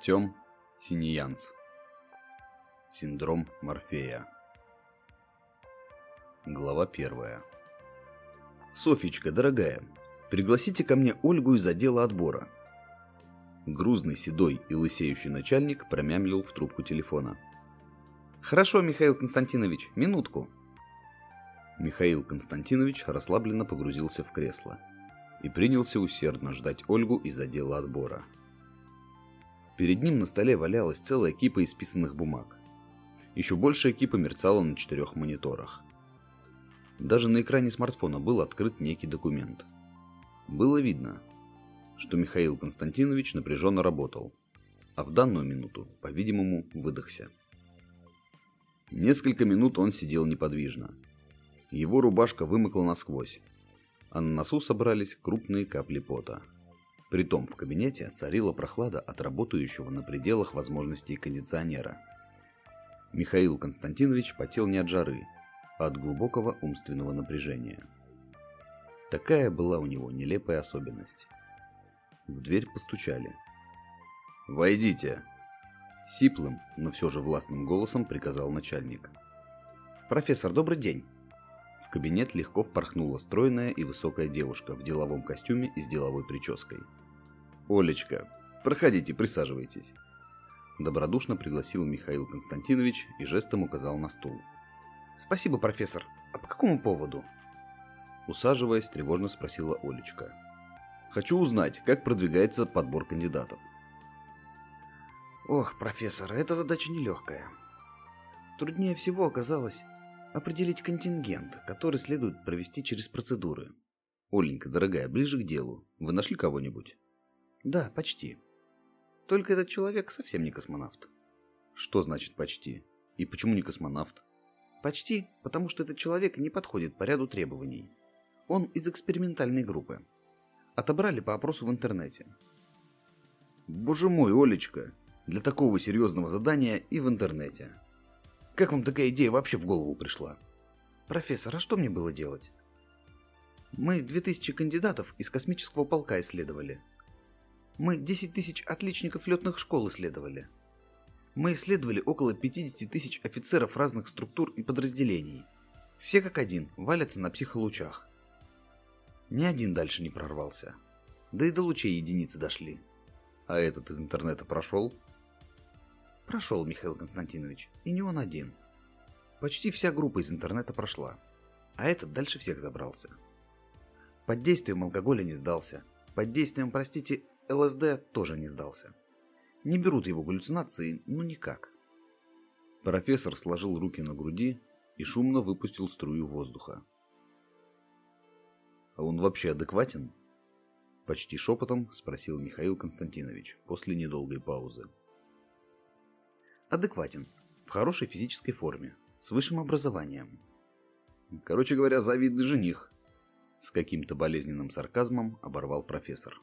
Артем Синьянц. Синдром Морфея. Глава первая. Софичка, дорогая, пригласите ко мне Ольгу из отдела отбора. Грузный, седой и лысеющий начальник промямлил в трубку телефона. Хорошо, Михаил Константинович, минутку. Михаил Константинович расслабленно погрузился в кресло и принялся усердно ждать Ольгу из отдела отбора. Перед ним на столе валялась целая кипа исписанных бумаг. Еще большая кипа мерцала на четырех мониторах. Даже на экране смартфона был открыт некий документ. Было видно, что Михаил Константинович напряженно работал, а в данную минуту, по-видимому, выдохся. Несколько минут он сидел неподвижно. Его рубашка вымокла насквозь, а на носу собрались крупные капли пота. Притом в кабинете царила прохлада от работающего на пределах возможностей кондиционера. Михаил Константинович потел не от жары, а от глубокого умственного напряжения. Такая была у него нелепая особенность. В дверь постучали. «Войдите!» Сиплым, но все же властным голосом приказал начальник. «Профессор, добрый день!» В кабинет легко впорхнула стройная и высокая девушка в деловом костюме и с деловой прической. «Олечка, проходите, присаживайтесь». Добродушно пригласил Михаил Константинович и жестом указал на стул. «Спасибо, профессор. А по какому поводу?» Усаживаясь, тревожно спросила Олечка. «Хочу узнать, как продвигается подбор кандидатов». «Ох, профессор, эта задача нелегкая. Труднее всего оказалось определить контингент, который следует провести через процедуры. Оленька, дорогая, ближе к делу. Вы нашли кого-нибудь?» Да, почти. Только этот человек совсем не космонавт. Что значит почти? И почему не космонавт? Почти, потому что этот человек не подходит по ряду требований. Он из экспериментальной группы. Отобрали по опросу в интернете. Боже мой, Олечка, для такого серьезного задания и в интернете. Как вам такая идея вообще в голову пришла? Профессор, а что мне было делать? Мы 2000 кандидатов из космического полка исследовали. Мы 10 тысяч отличников летных школ исследовали. Мы исследовали около 50 тысяч офицеров разных структур и подразделений. Все как один валятся на психолучах. Ни один дальше не прорвался. Да и до лучей единицы дошли. А этот из интернета прошел? Прошел, Михаил Константинович. И не он один. Почти вся группа из интернета прошла. А этот дальше всех забрался. Под действием алкоголя не сдался. Под действием, простите, ЛСД тоже не сдался. Не берут его галлюцинации, ну никак. Профессор сложил руки на груди и шумно выпустил струю воздуха. «А он вообще адекватен?» Почти шепотом спросил Михаил Константинович после недолгой паузы. «Адекватен. В хорошей физической форме. С высшим образованием». «Короче говоря, завидный жених», — с каким-то болезненным сарказмом оборвал профессор.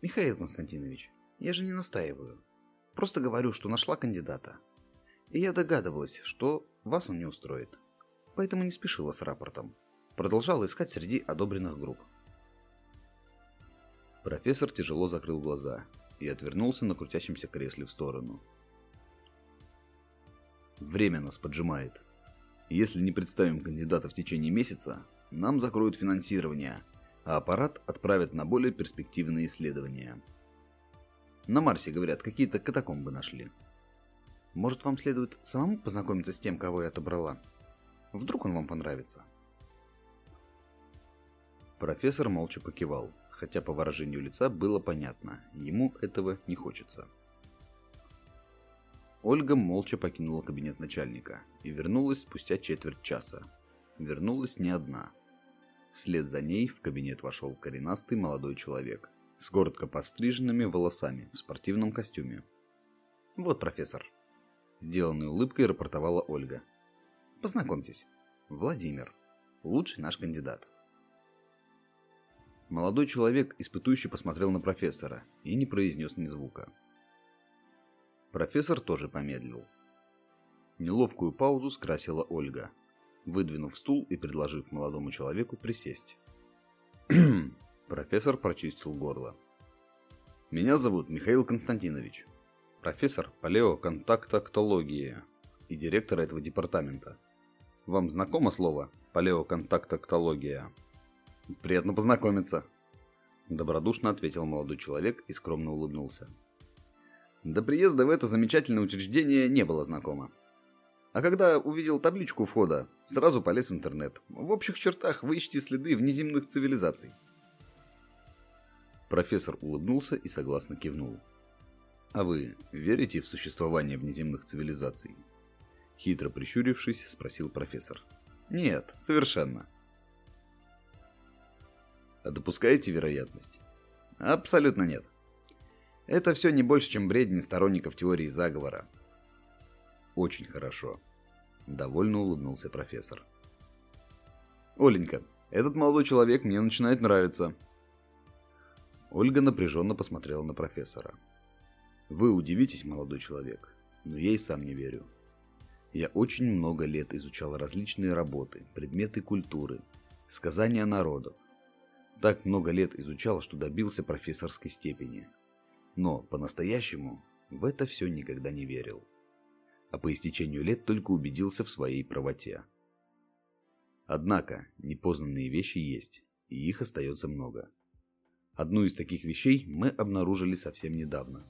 Михаил Константинович, я же не настаиваю. Просто говорю, что нашла кандидата. И я догадывалась, что вас он не устроит. Поэтому не спешила с рапортом. Продолжала искать среди одобренных групп. Профессор тяжело закрыл глаза и отвернулся на крутящемся кресле в сторону. Время нас поджимает. Если не представим кандидата в течение месяца, нам закроют финансирование – а аппарат отправят на более перспективные исследования. На Марсе, говорят, какие-то катакомбы нашли. Может, вам следует самому познакомиться с тем, кого я отобрала? Вдруг он вам понравится? Профессор молча покивал, хотя по выражению лица было понятно, ему этого не хочется. Ольга молча покинула кабинет начальника и вернулась спустя четверть часа. Вернулась не одна – Вслед за ней в кабинет вошел коренастый молодой человек с коротко постриженными волосами в спортивном костюме. «Вот, профессор», — сделанной улыбкой рапортовала Ольга. «Познакомьтесь, Владимир, лучший наш кандидат». Молодой человек испытующе посмотрел на профессора и не произнес ни звука. Профессор тоже помедлил. Неловкую паузу скрасила Ольга — выдвинув стул и предложив молодому человеку присесть. Профессор прочистил горло. Меня зовут Михаил Константинович, профессор палеоконтактоктологии и директор этого департамента. Вам знакомо слово палеоконтактоктология? Приятно познакомиться. Добродушно ответил молодой человек и скромно улыбнулся. До приезда в это замечательное учреждение не было знакомо. А когда увидел табличку входа, сразу полез в интернет. В общих чертах вы ищете следы внеземных цивилизаций. Профессор улыбнулся и согласно кивнул. «А вы верите в существование внеземных цивилизаций?» Хитро прищурившись, спросил профессор. «Нет, совершенно». «А допускаете вероятность?» «Абсолютно нет. Это все не больше, чем бредни сторонников теории заговора». «Очень хорошо», — довольно улыбнулся профессор. «Оленька, этот молодой человек мне начинает нравиться», Ольга напряженно посмотрела на профессора. «Вы удивитесь, молодой человек, но я и сам не верю. Я очень много лет изучал различные работы, предметы культуры, сказания народов. Так много лет изучал, что добился профессорской степени. Но по-настоящему в это все никогда не верил. А по истечению лет только убедился в своей правоте. Однако непознанные вещи есть, и их остается много. Одну из таких вещей мы обнаружили совсем недавно.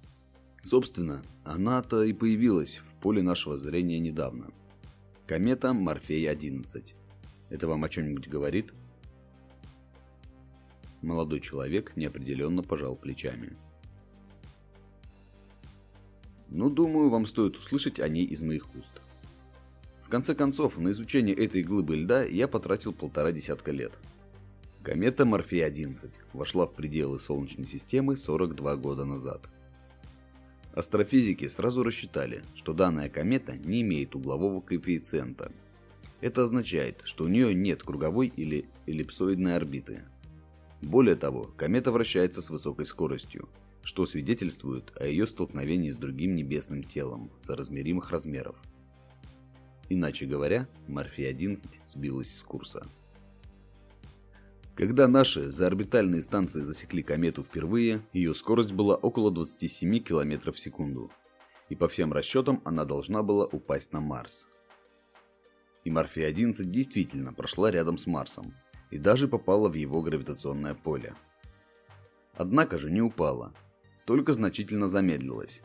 Собственно, она-то и появилась в поле нашего зрения недавно. Комета Морфей-11. Это вам о чем-нибудь говорит? Молодой человек неопределенно пожал плечами. Ну, думаю, вам стоит услышать о ней из моих уст. В конце концов, на изучение этой глыбы льда я потратил полтора десятка лет – Комета Морфей-11 вошла в пределы Солнечной системы 42 года назад. Астрофизики сразу рассчитали, что данная комета не имеет углового коэффициента. Это означает, что у нее нет круговой или эллипсоидной орбиты. Более того, комета вращается с высокой скоростью, что свидетельствует о ее столкновении с другим небесным телом соразмеримых размеров. Иначе говоря, Морфей-11 сбилась с курса. Когда наши заорбитальные станции засекли комету впервые, ее скорость была около 27 км в секунду. И по всем расчетам она должна была упасть на Марс. И Морфей-11 действительно прошла рядом с Марсом и даже попала в его гравитационное поле. Однако же не упала, только значительно замедлилась.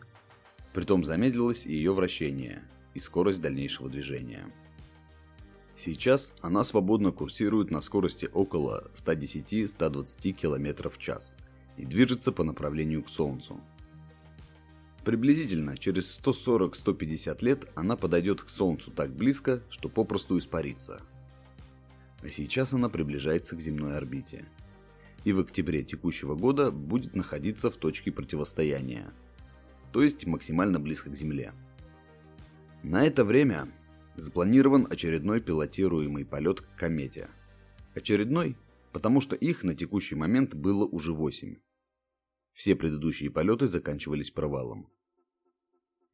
Притом замедлилось и ее вращение, и скорость дальнейшего движения. Сейчас она свободно курсирует на скорости около 110-120 км в час и движется по направлению к Солнцу. Приблизительно через 140-150 лет она подойдет к Солнцу так близко, что попросту испарится. А сейчас она приближается к земной орбите. И в октябре текущего года будет находиться в точке противостояния, то есть максимально близко к Земле. На это время запланирован очередной пилотируемый полет к комете. Очередной, потому что их на текущий момент было уже 8. Все предыдущие полеты заканчивались провалом.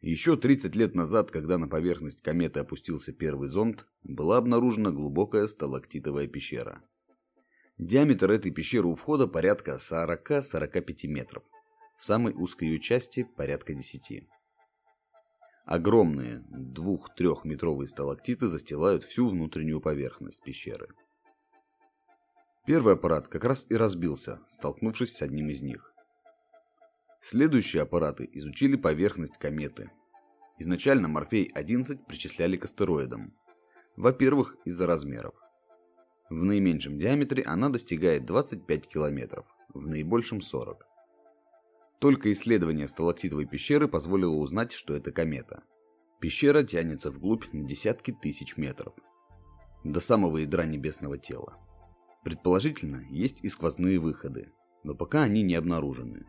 Еще 30 лет назад, когда на поверхность кометы опустился первый зонд, была обнаружена глубокая сталактитовая пещера. Диаметр этой пещеры у входа порядка 40-45 метров, в самой узкой ее части порядка 10. Огромные двух-трехметровые сталактиты застилают всю внутреннюю поверхность пещеры. Первый аппарат как раз и разбился, столкнувшись с одним из них. Следующие аппараты изучили поверхность кометы. Изначально Морфей-11 причисляли к астероидам. Во-первых, из-за размеров. В наименьшем диаметре она достигает 25 километров, в наибольшем 40. Только исследование сталактитовой пещеры позволило узнать, что это комета. Пещера тянется вглубь на десятки тысяч метров. До самого ядра небесного тела. Предположительно, есть и сквозные выходы, но пока они не обнаружены.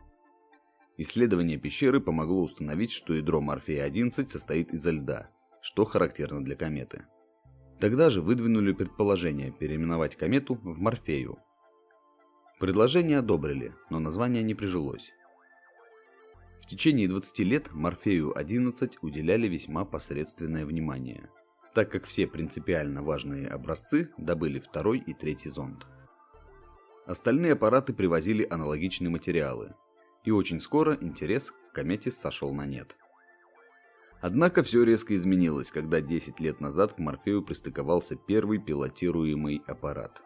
Исследование пещеры помогло установить, что ядро Морфея-11 состоит из льда, что характерно для кометы. Тогда же выдвинули предположение переименовать комету в Морфею. Предложение одобрили, но название не прижилось. В течение 20 лет Морфею-11 уделяли весьма посредственное внимание, так как все принципиально важные образцы добыли второй и третий зонд. Остальные аппараты привозили аналогичные материалы, И очень скоро интерес к комете сошел на нет. Однако все резко изменилось, когда 10 лет назад к Морфею пристыковался первый пилотируемый аппарат.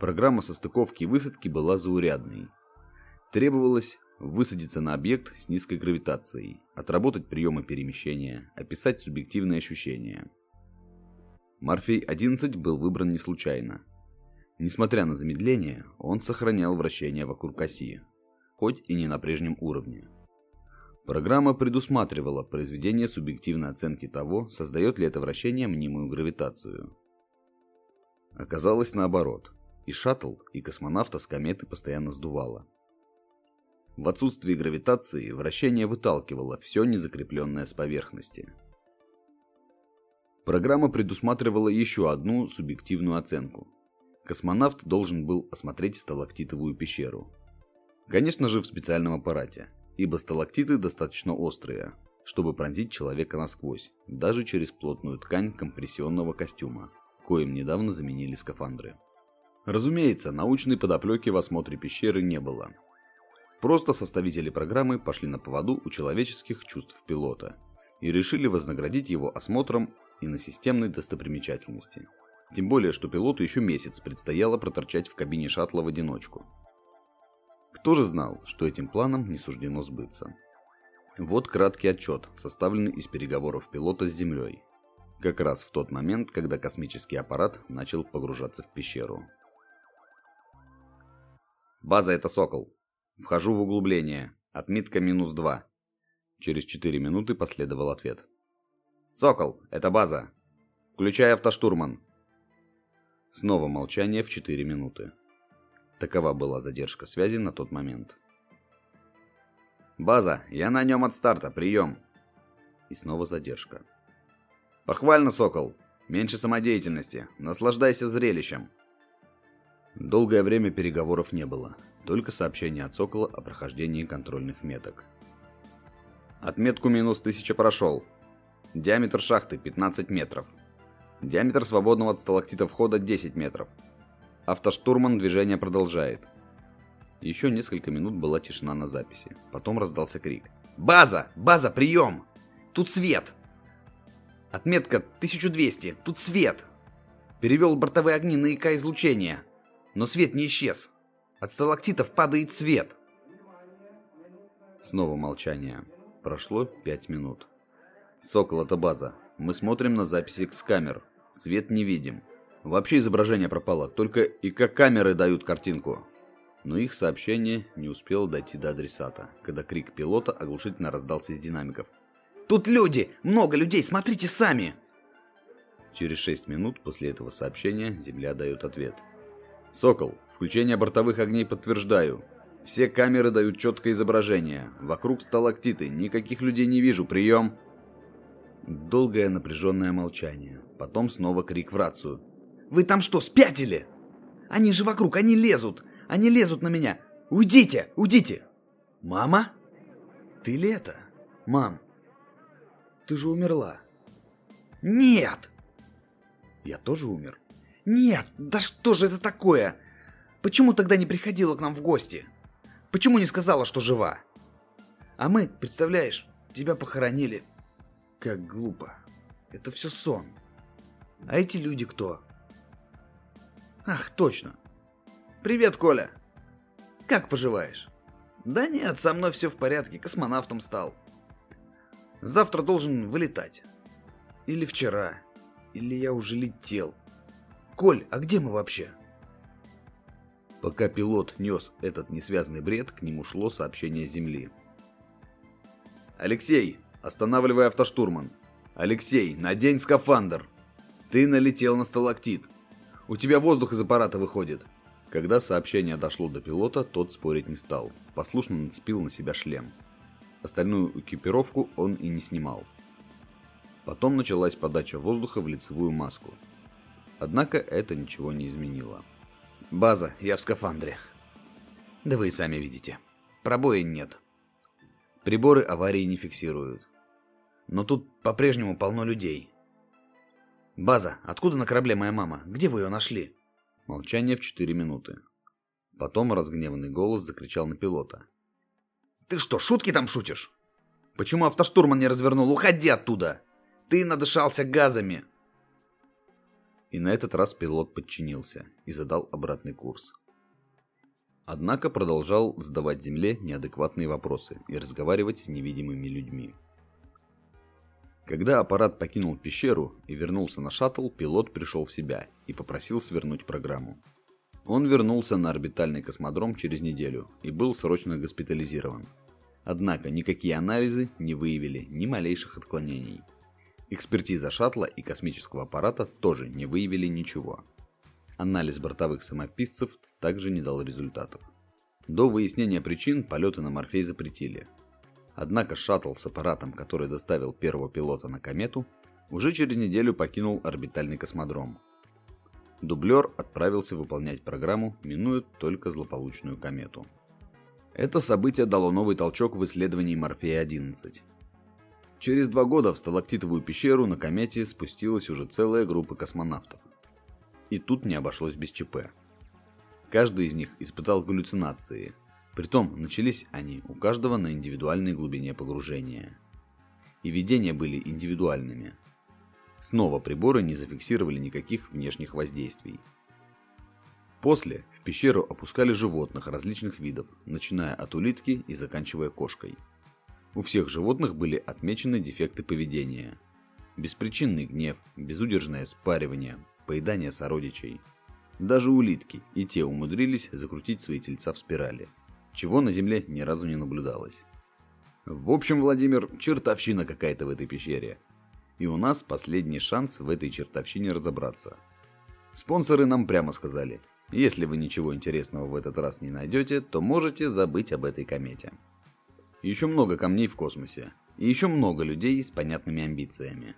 Программа состыковки и высадки была заурядной. Требовалось высадиться на объект с низкой гравитацией, отработать приемы перемещения, описать субъективные ощущения. Морфей-11 был выбран не случайно. Несмотря на замедление, он сохранял вращение вокруг оси, хоть и не на прежнем уровне. Программа предусматривала произведение субъективной оценки того, создает ли это вращение мнимую гравитацию. Оказалось наоборот. И шаттл, и космонавта с кометы постоянно сдувало. В отсутствии гравитации вращение выталкивало все незакрепленное с поверхности. Программа предусматривала еще одну субъективную оценку. Космонавт должен был осмотреть сталактитовую пещеру. Конечно же в специальном аппарате – ибо сталактиты достаточно острые, чтобы пронзить человека насквозь, даже через плотную ткань компрессионного костюма, коим недавно заменили скафандры. Разумеется, научной подоплеки в осмотре пещеры не было. Просто составители программы пошли на поводу у человеческих чувств пилота и решили вознаградить его осмотром и на системной достопримечательности. Тем более, что пилоту еще месяц предстояло проторчать в кабине шаттла в одиночку – кто же знал, что этим планом не суждено сбыться? Вот краткий отчет, составленный из переговоров пилота с Землей. Как раз в тот момент, когда космический аппарат начал погружаться в пещеру. База это Сокол. Вхожу в углубление. Отметка минус 2. Через 4 минуты последовал ответ. Сокол, это база. Включай автоштурман. Снова молчание в 4 минуты. Такова была задержка связи на тот момент. «База, я на нем от старта, прием!» И снова задержка. «Похвально, Сокол! Меньше самодеятельности, наслаждайся зрелищем!» Долгое время переговоров не было, только сообщение от Сокола о прохождении контрольных меток. Отметку минус 1000 прошел. Диаметр шахты 15 метров. Диаметр свободного от сталактита входа 10 метров. Автоштурман движение продолжает. Еще несколько минут была тишина на записи. Потом раздался крик. «База! База, прием! Тут свет!» «Отметка 1200! Тут свет!» Перевел бортовые огни на ИК излучения. Но свет не исчез. От сталактитов падает свет. Снова молчание. Прошло пять минут. «Сокол, это база. Мы смотрим на записи с камер. Свет не видим. Вообще изображение пропало, только и как камеры дают картинку. Но их сообщение не успело дойти до адресата, когда крик пилота оглушительно раздался из динамиков. «Тут люди! Много людей! Смотрите сами!» Через 6 минут после этого сообщения Земля дает ответ. «Сокол, включение бортовых огней подтверждаю. Все камеры дают четкое изображение. Вокруг сталактиты. Никаких людей не вижу. Прием!» Долгое напряженное молчание. Потом снова крик в рацию. Вы там что, спятили? Они же вокруг, они лезут. Они лезут на меня. Уйдите, уйдите. Мама? Ты ли это? Мам, ты же умерла. Нет. Я тоже умер. Нет, да что же это такое? Почему тогда не приходила к нам в гости? Почему не сказала, что жива? А мы, представляешь, тебя похоронили. Как глупо. Это все сон. А эти люди кто? Ах, точно. Привет, Коля. Как поживаешь? Да нет, со мной все в порядке, космонавтом стал. Завтра должен вылетать. Или вчера. Или я уже летел. Коль, а где мы вообще? Пока пилот нес этот несвязный бред, к нему шло сообщение Земли. «Алексей, останавливай автоштурман. Алексей, надень скафандр. Ты налетел на сталактит. У тебя воздух из аппарата выходит. Когда сообщение дошло до пилота, тот спорить не стал. Послушно нацепил на себя шлем. Остальную экипировку он и не снимал. Потом началась подача воздуха в лицевую маску. Однако это ничего не изменило. «База, я в скафандре». «Да вы и сами видите. Пробоя нет. Приборы аварии не фиксируют. Но тут по-прежнему полно людей. «База, откуда на корабле моя мама? Где вы ее нашли?» Молчание в четыре минуты. Потом разгневанный голос закричал на пилота. Ты что, шутки там шутишь? Почему автоштурман не развернул? Уходи оттуда! Ты надышался газами!» И на этот раз пилот подчинился и задал обратный курс. Однако продолжал задавать Земле неадекватные вопросы и разговаривать с невидимыми людьми. Когда аппарат покинул пещеру и вернулся на шаттл, пилот пришел в себя и попросил свернуть программу. Он вернулся на орбитальный космодром через неделю и был срочно госпитализирован. Однако никакие анализы не выявили ни малейших отклонений. Экспертиза шаттла и космического аппарата тоже не выявили ничего. Анализ бортовых самописцев также не дал результатов. До выяснения причин полеты на Морфей запретили. Однако шаттл с аппаратом, который доставил первого пилота на комету, уже через неделю покинул орбитальный космодром. Дублер отправился выполнять программу, минуя только злополучную комету. Это событие дало новый толчок в исследовании Морфея-11. Через два года в сталактитовую пещеру на комете спустилась уже целая группа космонавтов. И тут не обошлось без ЧП. Каждый из них испытал галлюцинации. Притом начались они у каждого на индивидуальной глубине погружения. И видения были индивидуальными. Снова приборы не зафиксировали никаких внешних воздействий. После в пещеру опускали животных различных видов, начиная от улитки и заканчивая кошкой. У всех животных были отмечены дефекты поведения. Беспричинный гнев, безудержное спаривание, поедание сородичей – даже улитки и те умудрились закрутить свои тельца в спирали, чего на Земле ни разу не наблюдалось. В общем, Владимир, чертовщина какая-то в этой пещере. И у нас последний шанс в этой чертовщине разобраться. Спонсоры нам прямо сказали, если вы ничего интересного в этот раз не найдете, то можете забыть об этой комете. Еще много камней в космосе, и еще много людей с понятными амбициями.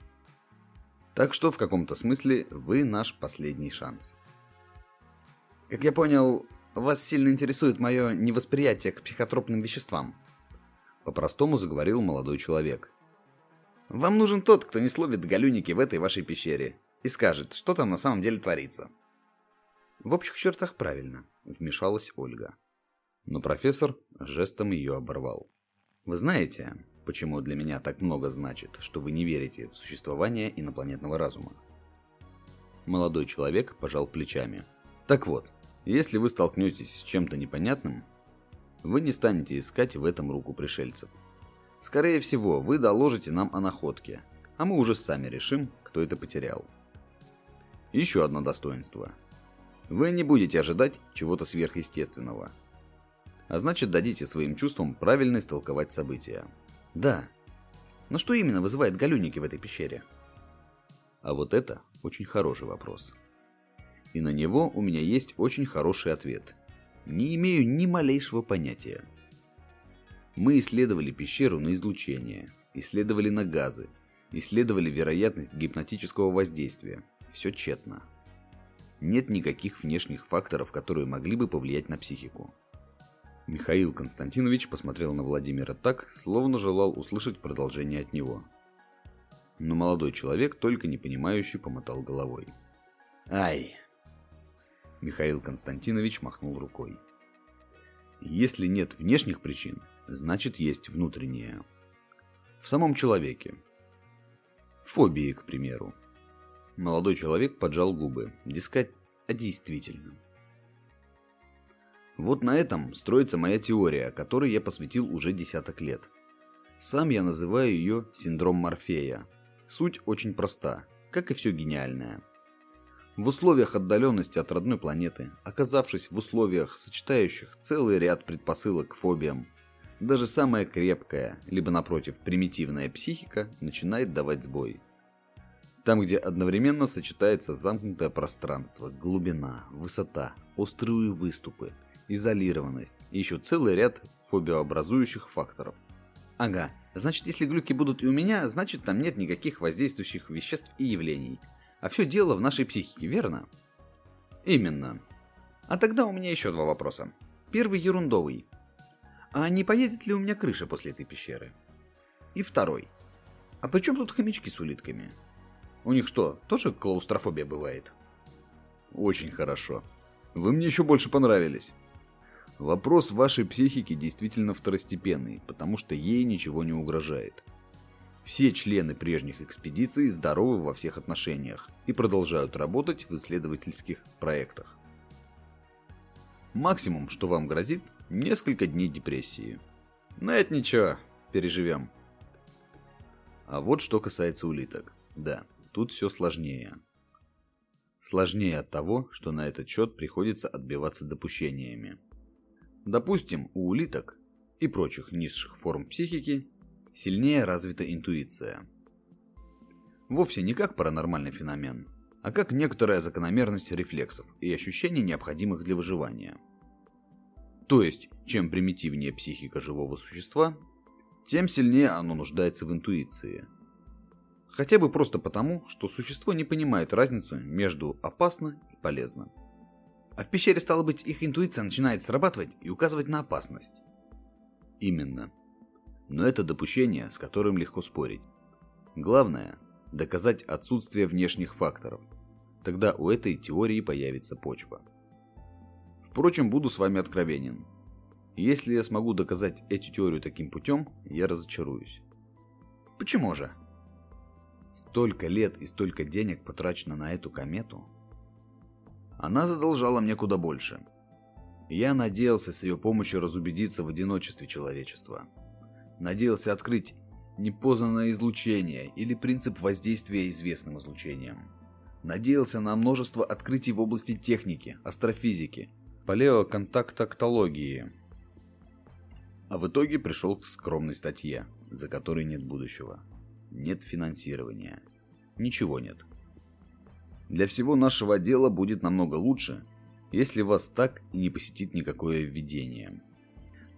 Так что в каком-то смысле вы наш последний шанс. Как я понял, вас сильно интересует мое невосприятие к психотропным веществам. По-простому заговорил молодой человек. Вам нужен тот, кто не словит галюники в этой вашей пещере и скажет, что там на самом деле творится. В общих чертах правильно, вмешалась Ольга. Но профессор жестом ее оборвал. Вы знаете, почему для меня так много значит, что вы не верите в существование инопланетного разума? Молодой человек пожал плечами. Так вот, если вы столкнетесь с чем-то непонятным, вы не станете искать в этом руку пришельцев. Скорее всего, вы доложите нам о находке, а мы уже сами решим, кто это потерял. Еще одно достоинство. Вы не будете ожидать чего-то сверхъестественного. А значит, дадите своим чувствам правильно истолковать события. Да. Но что именно вызывает галюники в этой пещере? А вот это очень хороший вопрос. И на него у меня есть очень хороший ответ. Не имею ни малейшего понятия. Мы исследовали пещеру на излучение, исследовали на газы, исследовали вероятность гипнотического воздействия. Все тщетно. Нет никаких внешних факторов, которые могли бы повлиять на психику. Михаил Константинович посмотрел на Владимира так, словно желал услышать продолжение от него. Но молодой человек, только не понимающий, помотал головой. «Ай, Михаил Константинович махнул рукой. Если нет внешних причин, значит есть внутренние. В самом человеке. Фобии, к примеру. Молодой человек поджал губы. Дескать, а действительно. Вот на этом строится моя теория, которой я посвятил уже десяток лет. Сам я называю ее синдром Морфея. Суть очень проста, как и все гениальное – в условиях отдаленности от родной планеты, оказавшись в условиях, сочетающих целый ряд предпосылок к фобиям, даже самая крепкая, либо напротив примитивная психика начинает давать сбой. Там, где одновременно сочетается замкнутое пространство, глубина, высота, острые выступы, изолированность и еще целый ряд фобиообразующих факторов. Ага, значит если глюки будут и у меня, значит там нет никаких воздействующих веществ и явлений – а все дело в нашей психике, верно? Именно. А тогда у меня еще два вопроса. Первый ерундовый. А не поедет ли у меня крыша после этой пещеры? И второй. А при чем тут хомячки с улитками? У них что, тоже клаустрофобия бывает? Очень хорошо. Вы мне еще больше понравились. Вопрос вашей психики действительно второстепенный, потому что ей ничего не угрожает. Все члены прежних экспедиций здоровы во всех отношениях и продолжают работать в исследовательских проектах. Максимум, что вам грозит, несколько дней депрессии. Но это ничего, переживем. А вот что касается улиток. Да, тут все сложнее. Сложнее от того, что на этот счет приходится отбиваться допущениями. Допустим, у улиток и прочих низших форм психики сильнее развита интуиция. Вовсе не как паранормальный феномен, а как некоторая закономерность рефлексов и ощущений, необходимых для выживания. То есть, чем примитивнее психика живого существа, тем сильнее оно нуждается в интуиции. Хотя бы просто потому, что существо не понимает разницу между опасно и полезно. А в пещере, стало быть, их интуиция начинает срабатывать и указывать на опасность. Именно. Но это допущение, с которым легко спорить. Главное – доказать отсутствие внешних факторов. Тогда у этой теории появится почва. Впрочем, буду с вами откровенен. Если я смогу доказать эту теорию таким путем, я разочаруюсь. Почему же? Столько лет и столько денег потрачено на эту комету, она задолжала мне куда больше. Я надеялся с ее помощью разубедиться в одиночестве человечества. Надеялся открыть непознанное излучение или принцип воздействия известным излучением. Надеялся на множество открытий в области техники, астрофизики, палеоконтактоктологии. А в итоге пришел к скромной статье, за которой нет будущего. Нет финансирования. Ничего нет. Для всего нашего дела будет намного лучше, если вас так и не посетит никакое введение.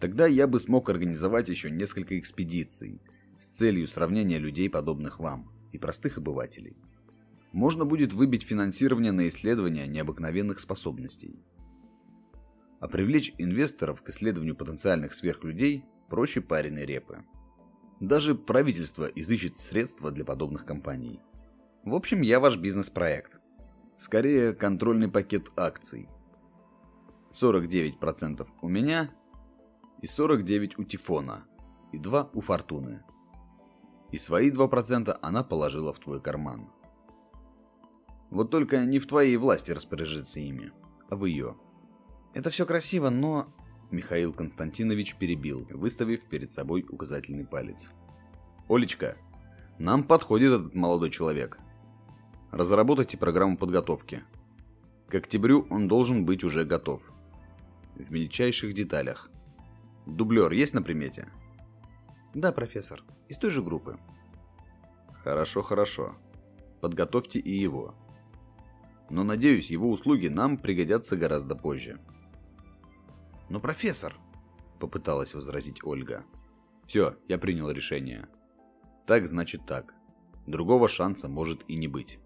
Тогда я бы смог организовать еще несколько экспедиций с целью сравнения людей, подобных вам, и простых обывателей. Можно будет выбить финансирование на исследование необыкновенных способностей. А привлечь инвесторов к исследованию потенциальных сверхлюдей проще пареной репы. Даже правительство изыщет средства для подобных компаний. В общем, я ваш бизнес-проект. Скорее, контрольный пакет акций. 49% у меня и 49% у Тифона, и 2% у Фортуны. И свои 2% она положила в твой карман. Вот только не в твоей власти распоряжаться ими, а в ее. Это все красиво, но... Михаил Константинович перебил, выставив перед собой указательный палец. «Олечка, нам подходит этот молодой человек. Разработайте программу подготовки. К октябрю он должен быть уже готов. В мельчайших деталях. Дублер есть на примете? Да, профессор. Из той же группы. Хорошо, хорошо. Подготовьте и его. Но, надеюсь, его услуги нам пригодятся гораздо позже. Но, профессор... Попыталась возразить Ольга. Все, я принял решение. Так значит так. Другого шанса может и не быть.